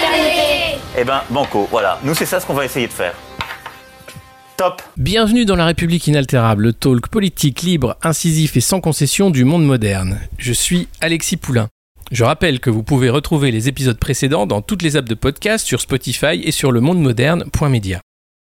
fraternité. Eh ben, banco, voilà. Nous, c'est ça ce qu'on va essayer de faire. Top Bienvenue dans La République inaltérable, le talk politique libre, incisif et sans concession du monde moderne. Je suis Alexis Poulain. Je rappelle que vous pouvez retrouver les épisodes précédents dans toutes les apps de podcast sur Spotify et sur le monde moderne.media.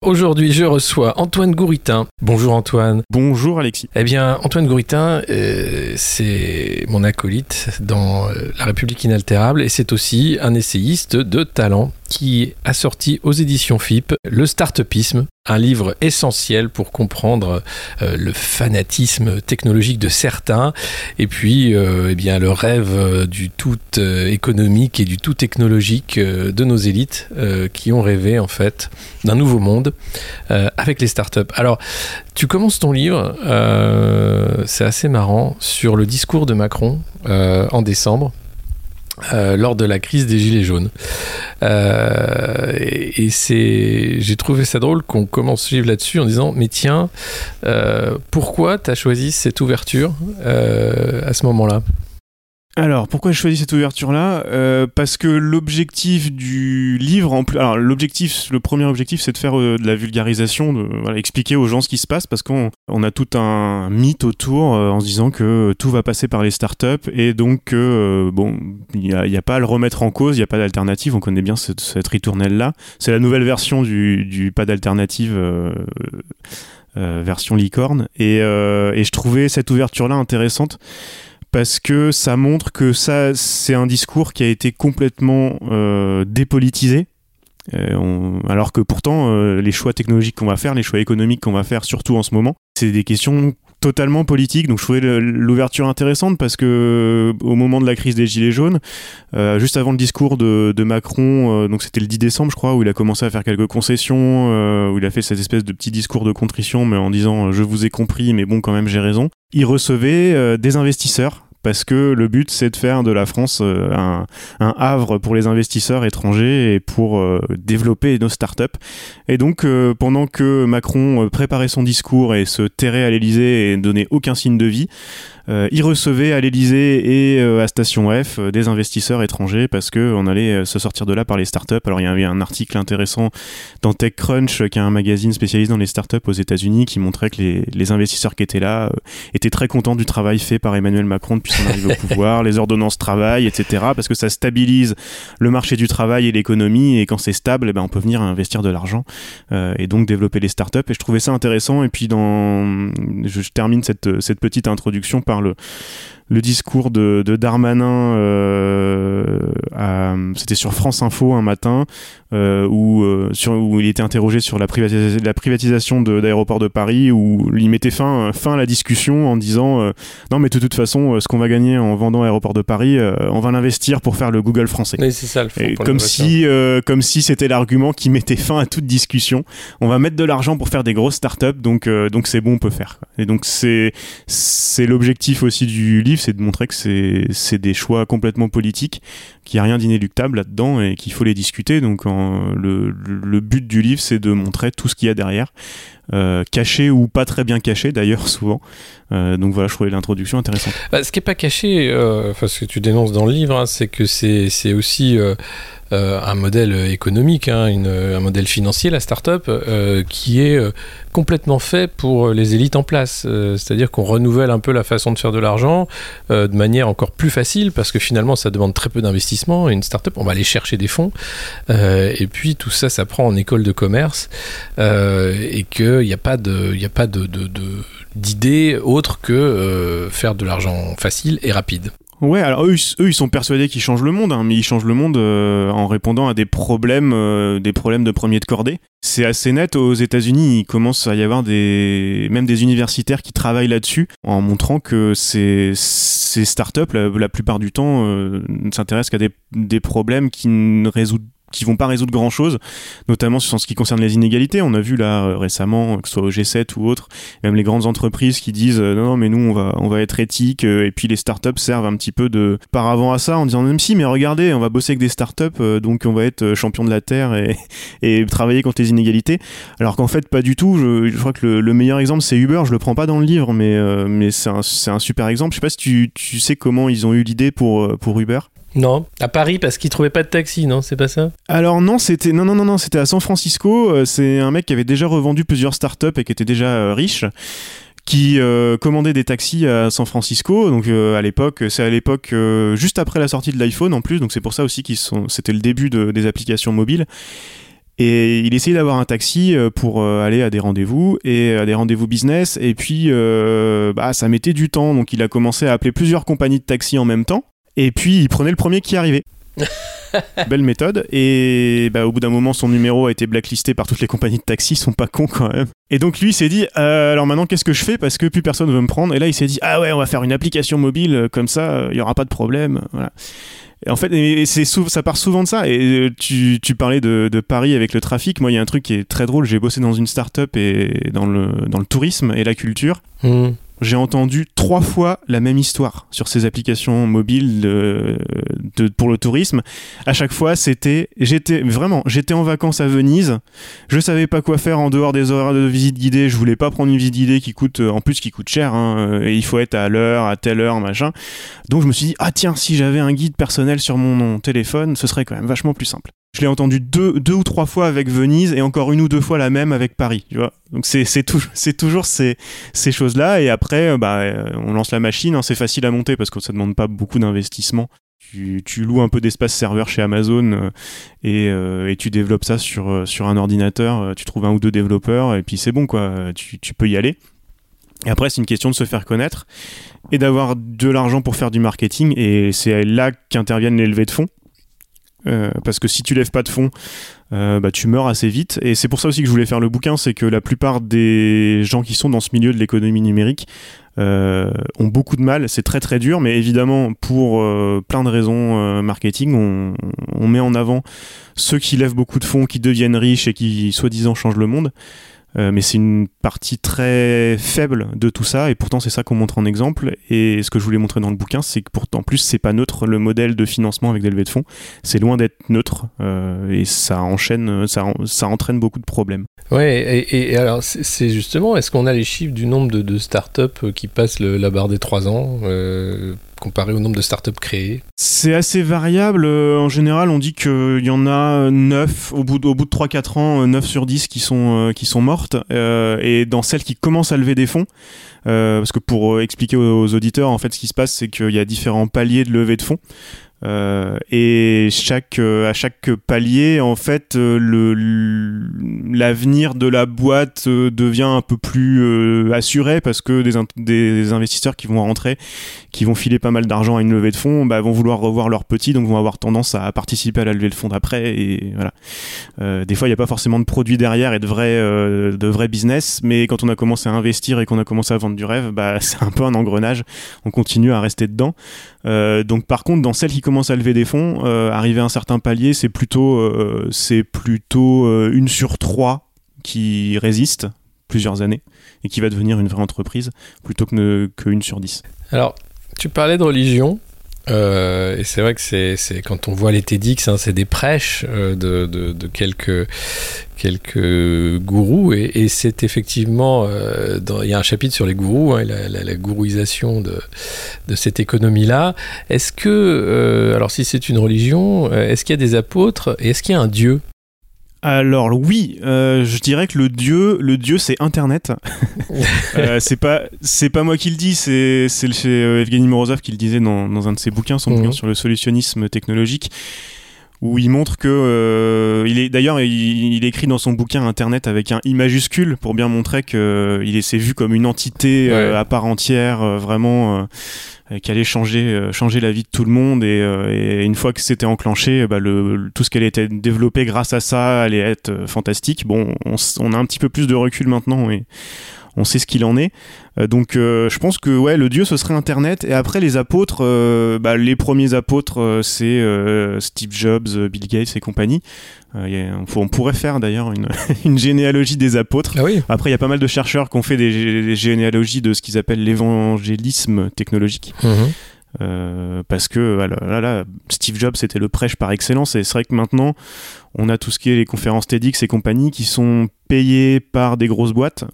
Aujourd'hui, je reçois Antoine Gouritin. Bonjour Antoine. Bonjour Alexis. Eh bien, Antoine Gouritin, euh, c'est mon acolyte dans euh, La République inaltérable et c'est aussi un essayiste de talent qui a sorti aux éditions FIP Le Startupisme, un livre essentiel pour comprendre euh, le fanatisme technologique de certains et puis euh, eh bien, le rêve euh, du tout économique et du tout technologique de nos élites qui ont rêvé en fait d'un nouveau monde avec les startups. Alors, tu commences ton livre, c'est assez marrant, sur le discours de Macron en décembre. Euh, lors de la crise des gilets jaunes. Euh, et j'ai trouvé ça drôle qu'on commence ce livre là-dessus en disant, mais tiens, euh, pourquoi tu as choisi cette ouverture à ce moment-là? Alors, pourquoi je choisis cette ouverture-là? Euh, Parce que l'objectif du livre, en plus, alors l'objectif, le premier objectif, c'est de faire euh, de la vulgarisation, de voilà, expliquer aux gens ce qui se passe, parce qu'on on a tout un mythe autour euh, en se disant que tout va passer par les startups et donc que bon, il n'y a, pas à le remettre en cause, il n'y a pas d'alternative. On connaît bien cette, cette ritournelle-là. C'est la nouvelle version du, du pas d'alternative. version licorne et, et je trouvais cette ouverture là intéressante parce que ça montre que ça, c'est un discours qui a été complètement euh, dépolitisé. Euh, alors que pourtant, euh, les choix technologiques qu'on va faire, les choix économiques qu'on va faire, surtout en ce moment, c'est des questions totalement politiques. Donc je trouvais l'ouverture intéressante parce que euh, au moment de la crise des Gilets jaunes, euh, juste avant le discours de, de Macron, euh, donc c'était le 10 décembre je crois, où il a commencé à faire quelques concessions, euh, où il a fait cette espèce de petit discours de contrition, mais en disant euh, je vous ai compris, mais bon quand même j'ai raison. Il recevait euh, des investisseurs parce que le but c'est de faire de la France euh, un, havre pour les investisseurs étrangers et pour euh, développer nos startups. Et donc euh, pendant que Macron préparait son discours et se terrait à l'Elysée et donnait aucun signe de vie, euh, il recevait à l'Elysée et euh, à Station F euh, des investisseurs étrangers parce que on allait euh, se sortir de là par les startups. Alors il y avait un article intéressant dans TechCrunch, qui est un magazine spécialisé dans les startups aux États-Unis, qui montrait que les, les investisseurs qui étaient là euh, étaient très contents du travail fait par Emmanuel Macron depuis son arrivée au pouvoir, les ordonnances travail, etc. Parce que ça stabilise le marché du travail et l'économie, et quand c'est stable, eh ben, on peut venir investir de l'argent euh, et donc développer les startups. Et je trouvais ça intéressant. Et puis dans, je, je termine cette, cette petite introduction par le le discours de, de Darmanin, euh, c'était sur France Info un matin, euh, où, euh, sur, où il était interrogé sur la, privatisa- la privatisation de- d'aéroports de, Paris, où il mettait fin, fin à la discussion en disant euh, Non, mais de toute façon, ce qu'on va gagner en vendant Aéroport de Paris, on va l'investir pour faire le Google français. Oui, c'est ça le fond. Et pour comme si, comme si c'était l'argument qui mettait fin à toute discussion. On va mettre de l'argent pour faire des grosses startups, donc donc c'est bon, on peut faire. Et donc c'est l'objectif aussi du livre, c'est de montrer que c'est des choix complètement politiques, qu'il n'y a rien d'inéluctable là-dedans et qu'il faut les discuter. Donc le but du livre, c'est de montrer tout ce qu'il y a derrière, euh, caché ou pas très bien caché d'ailleurs souvent. Euh, donc voilà, je trouvais l'introduction intéressante. Bah, ce qui n'est pas caché, euh, enfin, ce que tu dénonces dans le livre, hein, c'est que c'est aussi un modèle économique, hein, un modèle financier, la start-up, qui est complètement fait pour les élites en place. C'est-à-dire qu'on renouvelle un peu la façon de faire de l'argent de manière encore plus facile, parce que finalement, ça demande très peu d'investissement. Une start-up, on va aller chercher des fonds. Euh, et puis, tout ça, ça prend en école de commerce. euh, et qu'il n'y a pas de, il y a pas de, de- de- d'idée autre que euh, faire de l'argent facile et rapide. Ouais, alors eux, eux ils sont persuadés qu'ils changent le monde, hein, mais ils changent le monde euh, en répondant à des problèmes, euh, des problèmes de premier de cordée. C'est assez net. Aux États-Unis, il commence à y avoir des, même des universitaires qui travaillent là-dessus, en montrant que ces, ces startups, la, plupart du temps, euh, ne s'intéressent qu'à des, des problèmes qui ne résout qui vont pas résoudre grand chose, notamment sur ce qui concerne les inégalités. On a vu là euh, récemment, que ce soit au G7 ou autre, même les grandes entreprises qui disent euh, non, mais nous on va, on va être éthique, euh, et puis les startups servent un petit peu de paravent à ça en disant même si, mais regardez, on va bosser avec des startups, donc on va être champion de la terre et, travailler contre les inégalités. Alors qu'en fait, pas du tout. Je, crois que le, le meilleur exemple c'est Uber. Je le prends pas dans le livre, mais, mais c'est un, un super exemple. Je sais pas si tu, tu sais comment ils ont eu l'idée pour, pour Uber. Non, à Paris parce qu'ils trouvaient pas de taxi, non C'est pas ça? Alors non, c'était non non non non, c'était à San Francisco. Euh, C'est un mec qui avait déjà revendu plusieurs startups et qui était déjà euh, riche qui euh, commandait des taxis à San Francisco. Donc à l'époque, c'est à l'époque juste après la sortie de l'iPhone en plus. Donc c'est pour ça aussi qu'ils sont, c'était le début de- des applications mobiles. Et il essayait d'avoir un taxi pour aller à des rendez-vous et à des rendez-vous business. Et puis, bah, ça mettait du temps. Donc, il a commencé à appeler plusieurs compagnies de taxi en même temps. Et puis, il prenait le premier qui arrivait. Belle méthode. Et bah, au bout d'un moment, son numéro a été blacklisté par toutes les compagnies de taxi. Ils sont pas cons quand même. Et donc, lui, il s'est dit euh, alors maintenant, qu'est-ce que je fais? Parce que plus personne veut me prendre. Et là, il s'est dit ah ouais, on va faire une application mobile. euh, Comme ça, euh, il y aura pas de problème. Voilà. Et en fait, et ça part souvent de ça. Et tu, tu parlais de, de Paris avec le trafic. Moi, il y a un truc qui est très drôle. J'ai bossé dans une start-up et dans le, dans le tourisme et la culture. Hmm. J'ai entendu trois fois la même histoire sur ces applications mobiles pour le tourisme. À chaque fois, c'était, j'étais vraiment, j'étais en vacances à Venise. Je savais pas quoi faire en dehors des horaires de visite guidée. Je voulais pas prendre une visite guidée qui coûte, en plus, qui coûte cher. hein, et il faut être à l'heure, à telle heure, machin. Donc je me suis dit, ah tiens, si j'avais un guide personnel sur mon téléphone, ce serait quand même vachement plus simple. Je l'ai entendu deux, deux ou trois fois avec Venise et encore une ou deux fois la même avec Paris, tu vois. Donc c'est, c'est, tou- c'est toujours ces, ces choses-là. Et après, euh, bah, euh, on lance la machine, hein, c'est facile à monter parce que ça demande pas beaucoup d'investissement. Tu, tu loues un peu d'espace serveur chez Amazon euh, et, euh, et tu développes ça sur, sur un ordinateur. Tu trouves un ou deux développeurs et puis c'est bon, quoi. Tu, tu peux y aller. Et après, c'est une question de se faire connaître et d'avoir de l'argent pour faire du marketing. Et c'est là qu'interviennent les levées de fonds. Euh, parce que si tu lèves pas de fonds, euh, bah, tu meurs assez vite. Et c'est pour ça aussi que je voulais faire le bouquin, c'est que la plupart des gens qui sont dans ce milieu de l'économie numérique euh, ont beaucoup de mal. C'est très très dur, mais évidemment, pour plein de raisons marketing, on met en avant ceux qui lèvent beaucoup de fonds, qui deviennent riches et qui soi-disant changent le monde. Euh, mais c'est une partie très faible de tout ça, et pourtant c'est ça qu'on montre en exemple. Et ce que je voulais montrer dans le bouquin, c'est que pourtant, plus, c'est pas neutre le modèle de financement avec des levées de fonds. C'est loin d'être neutre, euh, et ça enchaîne, ça, en- ça entraîne beaucoup de problèmes. Ouais, et, alors c'est justement, est-ce qu'on a les chiffres du nombre de, startups qui passent la barre des 3 ans euh, comparé au nombre de startups créées C'est assez variable. euh, en général, on dit qu'il y en a 9, au bout de, au bout de 3-4 ans, euh, 9 sur 10 qui sont, euh, qui sont mortes. Euh, et dans celles qui commencent à lever des fonds, euh, parce que pour euh, expliquer aux auditeurs, en fait, ce qui se passe, c'est qu'il y a différents paliers de levée de fonds. Euh, et euh, à chaque palier, en fait, euh, l'avenir de la boîte devient un peu plus assuré parce que des, in- des investisseurs qui vont rentrer, qui vont filer pas mal d'argent à une levée de fonds, bah, vont vouloir revoir leurs petits, donc vont avoir tendance à participer à la levée de fonds d'après. Et voilà. Des fois, il n'y a pas forcément de produit derrière et de vrai, business, mais quand on a commencé à investir et qu'on a commencé à vendre du rêve, bah, c'est un peu un engrenage. On continue à rester dedans. Donc par contre, dans celles qui commencent à lever des fonds, euh, arriver à un certain palier, c'est plutôt, euh, plutôt euh, une sur trois qui résiste plusieurs années et qui va devenir une vraie entreprise plutôt que ne- qu'une sur dix. Alors, tu parlais de religion. Euh, et c'est vrai que c'est quand on voit les TEDx, hein, c'est des prêches euh, de, quelques, quelques gourous. Et, c'est effectivement, euh, il y a un chapitre sur les gourous, hein, la, la- gourouisation de, cette économie-là. Est-ce que, alors si c'est une religion, est-ce qu'il y a des apôtres et est-ce qu'il y a un Dieu? Alors oui, euh, je dirais que le dieu, le dieu, c'est Internet. Euh, c'est pas, c'est pas moi qui le dis, c'est c'est euh, Evgeny Morozov qui le disait dans, dans un de ses bouquins, son Mhm. bouquin sur le solutionnisme technologique, où il montre que, euh, il est d'ailleurs, il, il écrit dans son bouquin Internet avec un i majuscule pour bien montrer que euh, il est c'est vu comme une entité euh, à part entière, euh, vraiment. qui allait changer, euh, changer la vie de tout le monde et, euh, et une fois que c'était enclenché, bah, le, le- tout ce qu'elle était développé grâce à ça allait être fantastique. Bon, on, on a un petit peu plus de recul maintenant et on sait ce qu'il en est. Euh, donc euh, je pense que ouais, le Dieu ce serait Internet. Et après les apôtres, euh, bah, les premiers apôtres, c'est Steve Jobs, Bill Gates et compagnie. Euh, a- on, pour- on pourrait faire d'ailleurs une, une généalogie des apôtres. Ah oui. Après, il y a pas mal de chercheurs qui ont fait des, gé- des généalogies de ce qu'ils appellent l'évangélisme technologique. Mhm. Euh, parce que là, là, Steve Jobs c'était le prêche par excellence et c'est vrai que maintenant on a tout ce qui est les conférences TEDx et compagnie qui sont payées par des grosses boîtes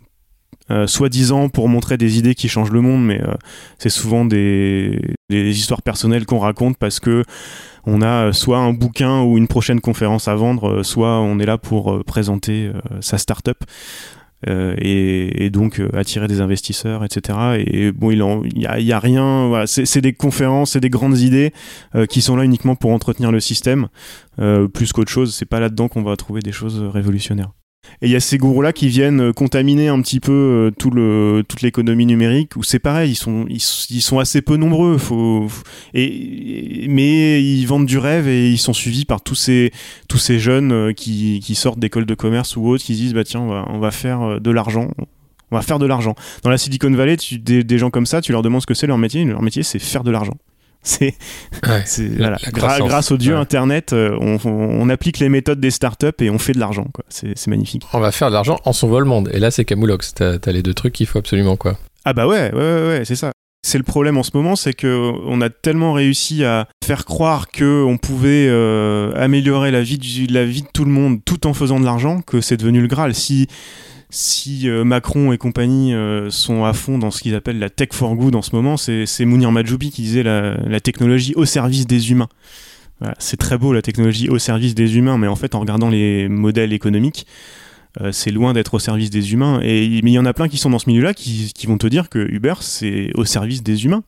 euh, soi-disant pour montrer des idées qui changent le monde mais euh, c'est souvent des, histoires personnelles qu'on raconte parce que on a soit un bouquin ou une prochaine conférence à vendre euh, soit on est là pour euh, présenter euh, sa start-up euh, et, donc euh, attirer des investisseurs, etc. Et bon, il en- il y a, a rien. C'est des conférences, c'est des grandes idées euh, qui sont là uniquement pour entretenir le système, euh, plus qu'autre chose. C'est pas là-dedans qu'on va trouver des choses révolutionnaires. Et il y a ces gourous-là qui viennent euh, contaminer un petit peu euh, tout le, toute l'économie numérique, où c'est pareil, ils sont, ils, sont assez peu nombreux, faut, et, mais ils vendent du rêve et ils sont suivis par tous ces, tous ces jeunes euh, qui, qui sortent d'écoles de commerce ou autres, qui se disent bah tiens, on va, on va faire de l'argent. On va faire de l'argent. Dans la Silicon Valley, tu, des, des gens comme ça, tu leur demandes ce que c'est leur métier. Leur métier, c'est faire de l'argent. C'est Ouais. voilà. Gra- grâce au dieu Ouais. Internet, euh, on, on- on applique les méthodes des startups et on fait de l'argent. C'est c'est magnifique. On va faire de l'argent en son vol monde. Et là, c'est Camoulox. T'as as les deux trucs qu'il faut absolument, quoi. Ah bah ouais, ouais, ouais, ouais, c'est ça. C'est le problème en ce moment, c'est que on a tellement réussi à faire croire que on pouvait euh, améliorer la vie, du- la vie de tout le monde tout en faisant de l'argent que c'est devenu le Graal. Si si euh, Macron et compagnie euh, sont à fond dans ce qu'ils appellent la tech for good en ce moment, c'est Mounir Majoubi qui disait la, technologie au service des humains. C'est très beau la technologie au service des humains, mais en fait en regardant les modèles économiques, euh, c'est loin d'être au service des humains. Et, mais il y en a plein qui sont dans ce milieu-là qui, qui vont te dire que Uber, c'est au service des humains.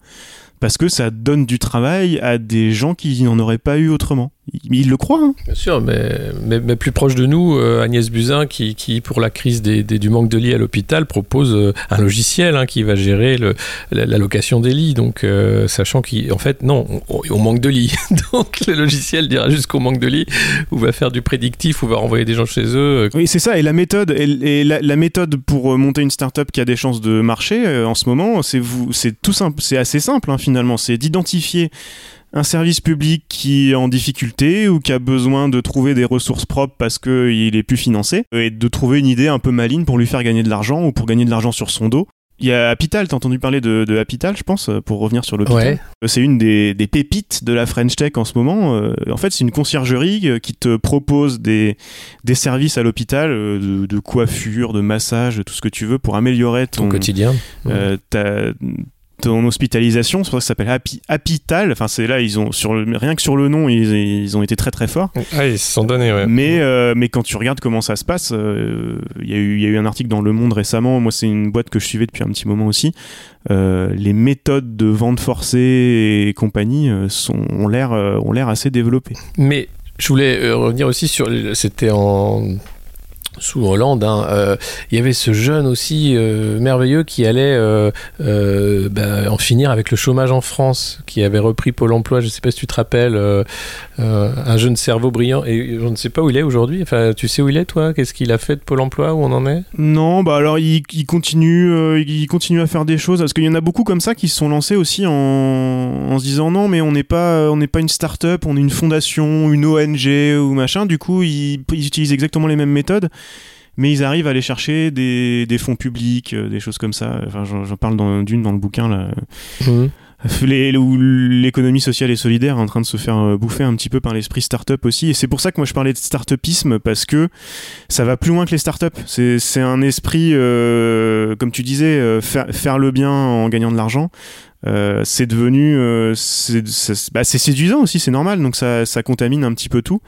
Parce que ça donne du travail à des gens qui n'en auraient pas eu autrement. Ils, ils le croient. hein. Bien sûr, mais, mais, mais plus proche de nous, euh, Agnès Buzyn, qui, qui, pour la crise des, des- du manque de lits à l'hôpital, propose euh, un logiciel hein, qui va gérer l'allocation des lits. Donc, euh, sachant qu'en fait, non, on, on manque de lits. Donc, le logiciel dira jusqu'au manque de lits, ou va faire du prédictif, ou va renvoyer des gens chez eux. Oui, c'est ça. Et la méthode, et, et la, la méthode pour monter une startup qui a des chances de marcher euh, en ce moment, c'est vous, c'est tout simple, c'est assez simple hein, finalement. C'est d'identifier un service public qui est en difficulté ou qui a besoin de trouver des ressources propres parce qu'il est plus financé et de trouver une idée un peu maligne pour lui faire gagner de l'argent ou pour gagner de l'argent sur son dos. Il y a Apital, t'as entendu parler de, de Apital, je pense, pour revenir sur l'hôpital. Ouais. Euh, C'est une des, des pépites de la French Tech en ce moment. Euh, en fait, c'est une conciergerie euh, qui te propose des, des services à l'hôpital euh, de, de coiffure, de massage, tout ce que tu veux pour améliorer ton ton, quotidien. euh, ta- ton hospitalisation. C'est pour ça que ça s'appelle Happy, Hapital. Enfin, c'est là, ils ont sur le- rien que sur le nom, ils, ils ont été très très forts. Ah, ils se sont donnés, ouais. Mais, euh, mais quand tu regardes comment ça se passe, euh, il y, a eu- il y a eu un article dans Le Monde récemment. Moi, c'est une boîte que je suivais depuis un petit moment aussi. Euh, les méthodes de vente forcée et compagnie euh, sont, ont l'air euh, assez développées. Mais je voulais euh, revenir aussi sur. C'était en. Sous Hollande, hein, euh, il y avait ce jeune aussi euh, merveilleux qui allait euh, bah, en finir avec le chômage en France, qui avait repris Pôle emploi, je ne sais pas si tu te rappelles, un jeune cerveau brillant, et je ne sais pas où il est aujourd'hui, enfin tu sais où il est toi? Qu'est-ce qu'il a fait de Pôle emploi, où on en est? Non, bah alors il, continue, il continue à faire des choses parce qu'il y en a beaucoup comme ça qui se sont lancés aussi en, se disant non mais on n'est pas, pas une start-up, on est une fondation, une ONG ou machin. Du coup, ils utilisent exactement les mêmes méthodes, mais ils arrivent à aller chercher des, des fonds publics, euh, des choses comme ça. Enfin, j'en parle dans- d'une dans le bouquin là. Les- où l'économie sociale et solidaire est en train de se faire euh, bouffer un petit peu par l'esprit start-up aussi. Et c'est pour ça que moi je parlais de start-upisme parce que ça va plus loin que les start-up. C'est c'est un esprit, euh, comme tu disais, euh, faire, faire le bien en gagnant de l'argent. Euh, c'est devenu euh, c'est bah, séduisant aussi c'est normal donc ça, ça contamine un petit peu tout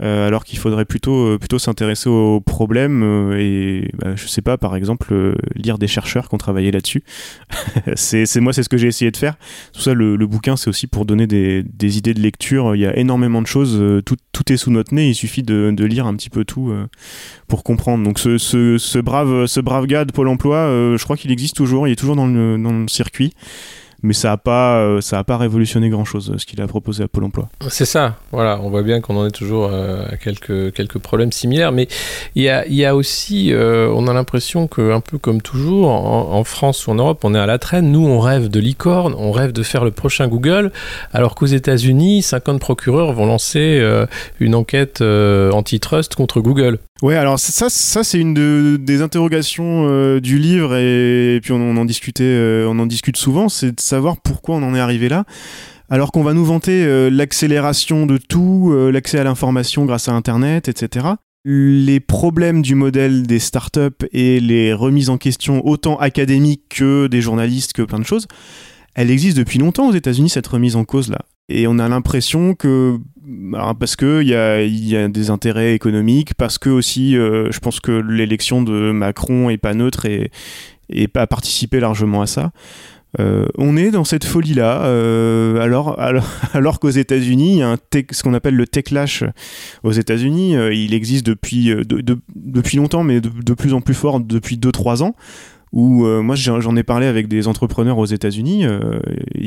euh, alors qu'il faudrait plutôt euh, plutôt s'intéresser aux problèmes euh, et bah, je sais pas par exemple euh, lire des chercheurs qui ont travaillé là-dessus. C'est c'est- moi c'est ce que j'ai essayé de faire. Tout ça le, le bouquin c'est aussi pour donner des, des idées de lecture. Il y a énormément de choses tout, tout est sous notre nez. Il suffit de, de lire un petit peu tout pour comprendre. Donc ce, ce, ce brave ce brave gars de Pôle Emploi je crois qu'il existe toujours. Il est toujours dans le, dans le circuit mais ça n'a pas, euh, ça a pas révolutionné grand-chose ce qu'il a proposé à Pôle Emploi. C'est ça, voilà, on voit bien qu'on en est toujours à quelques, quelques problèmes similaires, mais il y a, y a, aussi, on a l'impression que un peu comme toujours, en, en, France ou en Europe, on est à la traîne. Nous, on rêve de licorne, on rêve de faire le prochain Google, alors qu'aux États-Unis, 50 procureurs vont lancer une enquête antitrust contre Google. Ouais, alors ça, ça c'est une de, des interrogations euh, du livre et, puis on, en discutait, euh, on en discute souvent, c'est de savoir pourquoi on en est arrivé là. Alors qu'on va nous vanter euh, l'accélération de tout, l'accès à l'information grâce à Internet, etc. Les problèmes du modèle des startups et les remises en question autant académiques que des journalistes que plein de choses, elle existe depuis longtemps aux États-Unis cette remise en cause là. Et on a l'impression que parce que il y a, y a, des intérêts économiques, parce que aussi, euh, je pense que l'élection de Macron est pas neutre et, et pas participé largement à ça. Euh, on est dans cette folie-là, euh, alors, alors, alors qu'aux États-Unis, il y a ce qu'on appelle le techlash aux États-Unis. il existe depuis, depuis longtemps, mais de, plus en plus fort depuis 2-3 ans où euh, moi j'en ai parlé avec des entrepreneurs aux États-Unis, euh,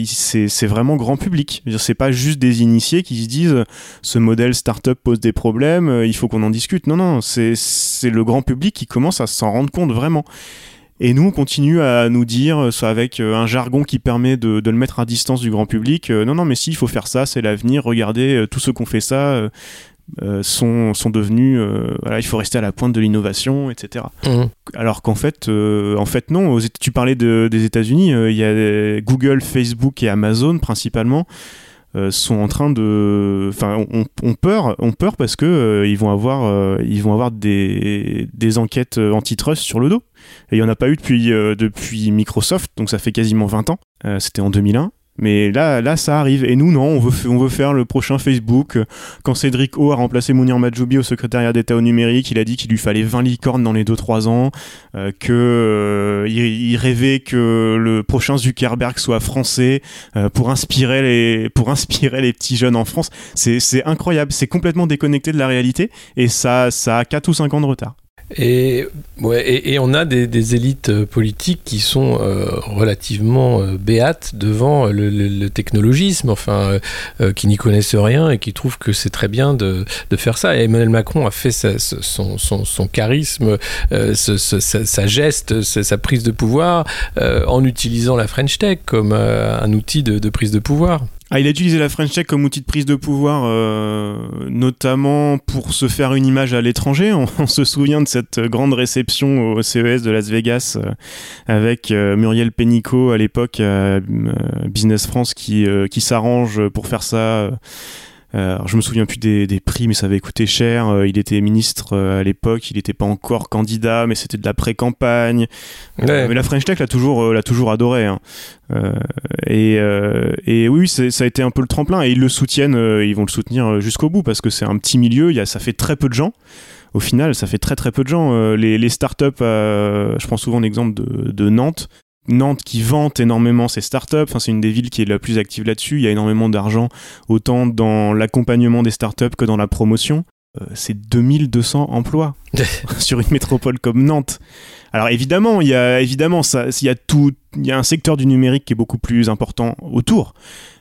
c'est vraiment grand public. C'est pas juste des initiés qui se disent ce modèle startup pose des problèmes, euh, il faut qu'on en discute. Non, non, c'est le grand public qui commence à s'en rendre compte vraiment. Et nous, on continue à nous dire, soit avec un jargon qui permet de, le mettre à distance du grand public, non, non, mais si, il faut faire ça, c'est l'avenir, regardez, tous ceux qui ont fait ça, euh, sont, sont devenus euh, voilà il faut rester à la pointe de l'innovation etc mmh. alors qu'en fait euh, en fait non tu parlais de, des États-Unis il y a Google Facebook et Amazon principalement sont en train de enfin on, on, peur on peur parce que ils vont avoir ils vont avoir des, des enquêtes antitrust sur le dos. Et il y en a pas eu depuis depuis Microsoft donc ça fait quasiment 20 ans. C'était en 2001 mais là, là, ça arrive. Et nous, non, on veut, on veut faire le prochain Facebook. Quand Cédric O a remplacé Mounir Majoubi au secrétariat d'État au numérique, il a dit qu'il lui fallait 20 licornes dans les 2-3 ans, euh, que euh, il, rêvait que le prochain Zuckerberg soit français euh, pour inspirer les, pour inspirer les petits jeunes en France. C'est, incroyable. C'est complètement déconnecté de la réalité et ça, ça a 4 ou 5 ans de retard. Et, ouais, et, on a des, élites euh, politiques qui sont euh, relativement euh, béates devant le, technologisme, enfin, qui n'y connaissent rien et qui trouvent que c'est très bien de, faire ça. Et Emmanuel Macron a fait son, charisme, sa, geste, sa, prise de pouvoir en utilisant la French Tech comme un outil de prise de pouvoir. Ah, il a utilisé la French Tech comme outil de prise de pouvoir, euh, notamment pour se faire une image à l'étranger. On, se souvient de cette grande réception au CES de Las Vegas euh, avec euh, Muriel Pénicaud à l'époque, Business France, qui, qui s'arrange pour faire ça alors je me souviens plus des, des, prix, mais ça avait coûté cher. Euh, il était ministre euh, à l'époque, il n'était pas encore candidat, mais c'était de la pré-campagne. mais la French Tech l'a toujours, l'a toujours adoré. Hein. et, et oui, ça a été un peu le tremplin. Et ils le soutiennent, ils vont le soutenir jusqu'au bout parce que c'est un petit milieu. Il y a, ça fait très peu de gens au final, ça fait très très peu de gens. les, les startups, je prends souvent l'exemple de, de, Nantes. Nantes qui vante énormément ses startups, enfin, c'est une des villes qui est la plus active là-dessus, il y a énormément d'argent autant dans l'accompagnement des startups que dans la promotion. Euh, c'est 2200 emplois sur une métropole comme Nantes. Alors évidemment, il y a évidemment ça, il y a tout, il y a un secteur du numérique qui est beaucoup plus important autour,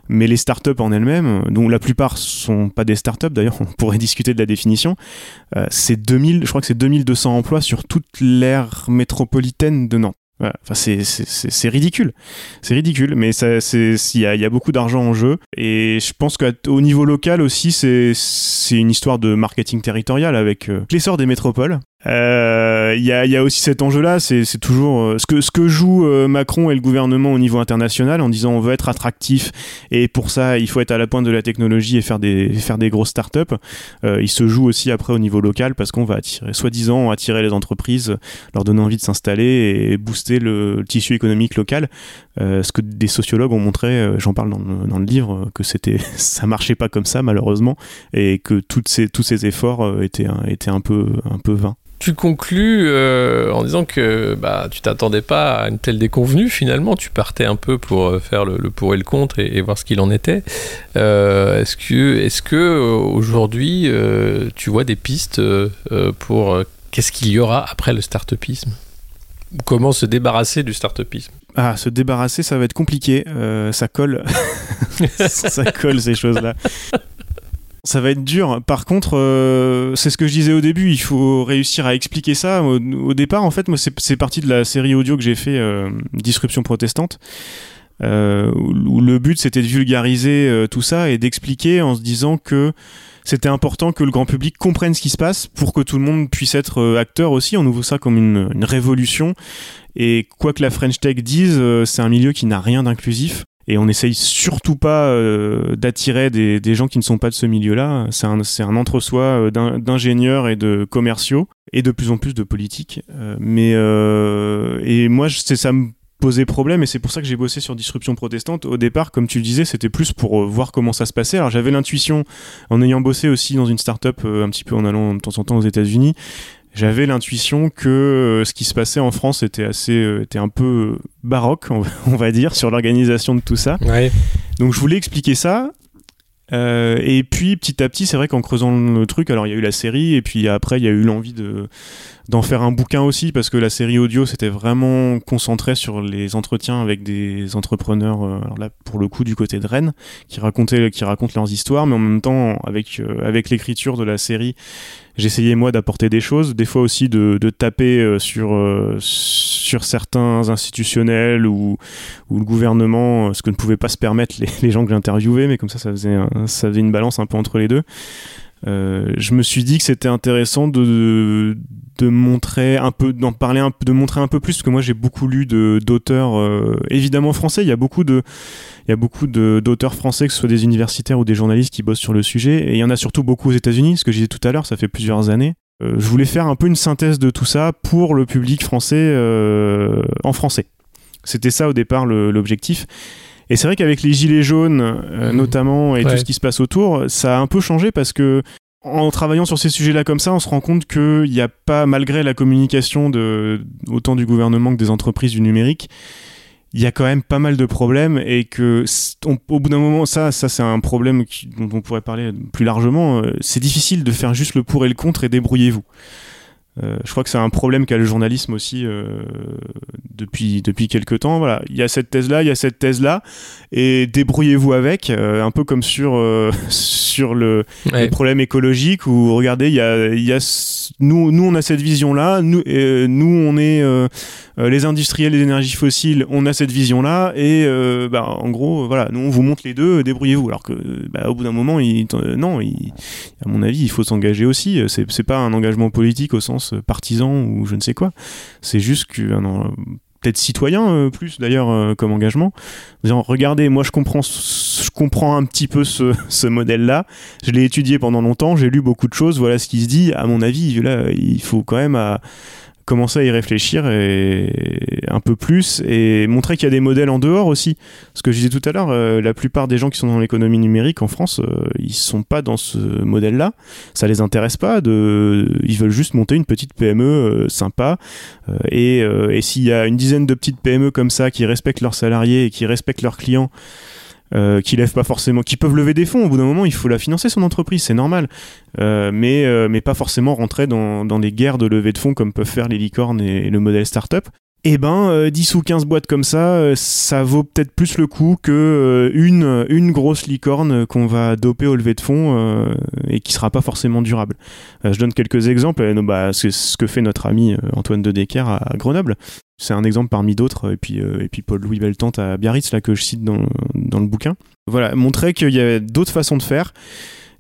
mais les startups en elles-mêmes, dont la plupart sont pas des startups d'ailleurs, on pourrait discuter de la définition, euh, c'est 2000, je crois que c'est 2200 emplois sur toute l'aire métropolitaine de Nantes. Enfin, c'est ridicule. C'est ridicule, mais il y a, y a, beaucoup d'argent en jeu. Et je pense qu'au niveau local aussi, c'est une histoire de marketing territorial avec euh, l'essor des métropoles. Il euh, y, a, y, a, aussi cet enjeu-là, c'est toujours euh, ce que ce que joue euh, Macron et le gouvernement au niveau international en disant on veut être attractif et pour ça il faut être à la pointe de la technologie et faire des faire des grosses startups. Euh, il se joue aussi après au niveau local parce qu'on va attirer, soi-disant attirer les entreprises, leur donner envie de s'installer et booster le, le, tissu économique local. ce que des sociologues ont montré, j'en parle dans le, dans le, livre, que c'était ça marchait pas comme ça malheureusement et que toutes ces tous ces efforts étaient étaient un peu un peu vains. Tu conclus euh, en disant que bah, tu t'attendais pas à une telle déconvenue. Finalement, tu partais un peu pour euh, faire le, pour et le contre et, voir ce qu'il en était. Euh, est-ce que, est-ce que aujourd'hui, tu vois des pistes pour qu'est-ce qu'il y aura après le start-upisme? Comment se débarrasser du start-upisme? Ah, se débarrasser, ça va être compliqué. Ça colle. ça colle ces choses-là. Ça va être dur. Par contre, euh, c'est ce que je disais au début, il faut réussir à expliquer ça. Au, départ, en fait, moi, c'est parti de la série audio que j'ai fait, euh, Disruption protestante, euh, où, le but c'était de vulgariser euh, tout ça et d'expliquer en se disant que c'était important que le grand public comprenne ce qui se passe pour que tout le monde puisse être euh, acteur aussi. On voit ça comme une, une révolution. Et quoi que la French Tech dise, euh, c'est un milieu qui n'a rien d'inclusif. Et on essaye surtout pas euh, d'attirer des, des gens qui ne sont pas de ce milieu-là. C'est un, un entre-soi euh, d'in- d'ingénieurs et de commerciaux et de plus en plus de politiques. Euh, mais et moi, ça me posait problème et c'est pour ça que j'ai bossé sur disruption protestante. Au départ, comme tu le disais, c'était plus pour voir comment ça se passait. Alors j'avais l'intuition, en ayant bossé aussi dans une start-up un petit peu en allant de temps en temps aux États-Unis, j'avais l'intuition que euh, ce qui se passait en France était assez, euh, était un peu euh, baroque, on va- on va dire, sur l'organisation de tout ça. Ouais. Donc je voulais expliquer ça. Euh, et puis petit à petit, c'est vrai qu'en creusant le truc, alors il y a eu la série, et puis après il y a eu l'envie de d'en faire un bouquin aussi, parce que la série audio c'était vraiment concentré sur les entretiens avec des entrepreneurs, euh, alors là pour le coup du côté de Rennes, qui racontaient, qui racontent leurs histoires, mais en même temps avec euh, avec l'écriture de la série, j'essayais moi d'apporter des choses, des fois aussi de, taper euh, sur sur certains institutionnels ou ou le gouvernement, ce que ne pouvaient pas se permettre les, gens que j'interviewais, mais comme ça, ça faisait, ça faisait une balance un peu entre les deux. Euh, je me suis dit que c'était intéressant de, montrer un peu, d'en parler un peu, de montrer un peu plus, parce que moi j'ai beaucoup lu d'auteurs, euh, évidemment français, il y a beaucoup de, il y a beaucoup d'auteurs français, que ce soit des universitaires ou des journalistes qui bossent sur le sujet, et il y en a surtout beaucoup aux États-Unis, ce que je disais tout à l'heure, ça fait plusieurs années. Euh, je voulais faire un peu une synthèse de tout ça pour le public français en français. C'était ça au départ l'objectif. Et c'est vrai qu'avec les gilets jaunes, euh, Mhm. notamment, et Ouais. tout ce qui se passe autour, ça a un peu changé parce que en travaillant sur ces sujets-là comme ça, on se rend compte qu'il n'y a pas, malgré la communication de, autant du gouvernement que des entreprises du numérique, il y a quand même pas mal de problèmes et que on- au bout d'un moment, ça, ça c'est un problème qui- dont on pourrait parler plus largement. euh, C'est difficile de faire juste le pour et le contre et débrouillez-vous. Euh, je crois que c'est un problème qu'a le journalisme aussi euh, depuis depuis quelques temps. Voilà, il y a cette thèse là, il y a cette thèse là, et débrouillez-vous avec, euh, un peu comme sur sur le, Ouais. les problèmes écologiques où regardez, il y a, il y a nous nous on a cette vision là, nous nous on est les industriels des énergies fossiles, on a cette vision là, et euh, bah, en gros voilà, nous on vous montre les deux, euh, débrouillez-vous. Alors que bah, au bout d'un moment, il, euh, non, il, à mon avis, il faut s'engager aussi. C'est pas un engagement politique au sens euh, partisan ou je ne sais quoi. C'est juste qu'un peut-être citoyen euh, plus d'ailleurs euh, comme engagement. En disant regardez, moi je comprends, je comprends un petit peu ce, ce modèle-là. Je l'ai étudié pendant longtemps, j'ai lu beaucoup de choses. Voilà ce qui se dit. À mon avis, là, il faut quand même à commencer à y réfléchir et un peu plus et montrer qu'il y a des modèles en dehors aussi. Ce que je disais tout à l'heure, euh, la plupart des gens qui sont dans l'économie numérique en France, euh, ils sont pas dans ce modèle-là. Ça les intéresse pas. De, ils veulent juste monter une petite PME euh, sympa. Euh, et et s'il y a une dizaine de petites PME comme ça qui respectent leurs salariés et qui respectent leurs clients. Euh, qui lèvent pas forcément, qui peuvent lever des fonds. Au bout d'un moment, il faut la financer son entreprise, c'est normal. Euh, mais euh, mais pas forcément rentrer dans, dans des guerres de levée de fonds comme peuvent faire les licornes et, et le modèle startup. Eh ben, euh, 10 ou 15 boîtes comme ça, euh, ça vaut peut-être plus le coup que euh, une, grosse licorne qu'on va doper au lever de fonds euh, et qui sera pas forcément durable. Euh, je donne quelques exemples. Euh, bah, c'est ce que fait notre ami euh, Antoine de Decker à, Grenoble. C'est un exemple parmi d'autres. Et puis, euh, Paul-Louis Beltante à Biarritz, là, que je cite dans, le bouquin. Voilà, montrer qu'il y a d'autres façons de faire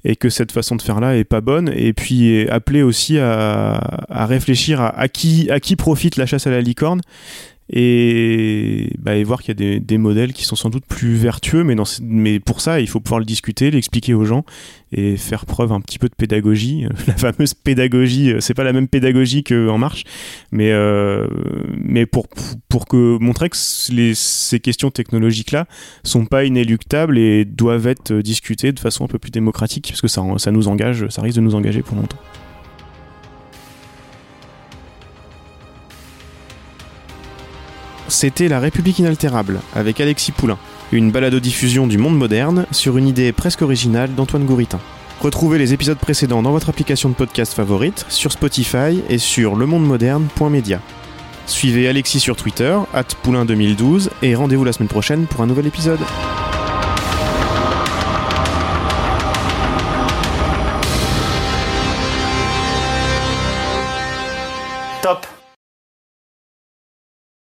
et que cette façon de faire là est pas bonne et puis appeler aussi à, à réfléchir à, à qui à qui profite la chasse à la licorne et, bah, et voir qu'il y a des, modèles qui sont sans doute plus vertueux mais, pour ça il faut pouvoir le discuter l'expliquer aux gens et faire preuve un petit peu de pédagogie la fameuse pédagogie euh, c'est pas la même pédagogie que En Marche mais euh, pour que montrer que ces questions technologiques là sont pas inéluctables et doivent être euh, discutées de façon un peu plus démocratique parce que ça nous engage, ça risque de nous engager pour longtemps. c'était La République inaltérable avec Alexis Poulain, une balado-diffusion du monde moderne sur une idée presque originale d'Antoine Gouritin. Retrouvez les épisodes précédents dans votre application de podcast favorite, sur Spotify et sur lemondemoderne.media. Suivez Alexis sur Twitter, at Poulain2012, et rendez-vous la semaine prochaine pour un nouvel épisode. Top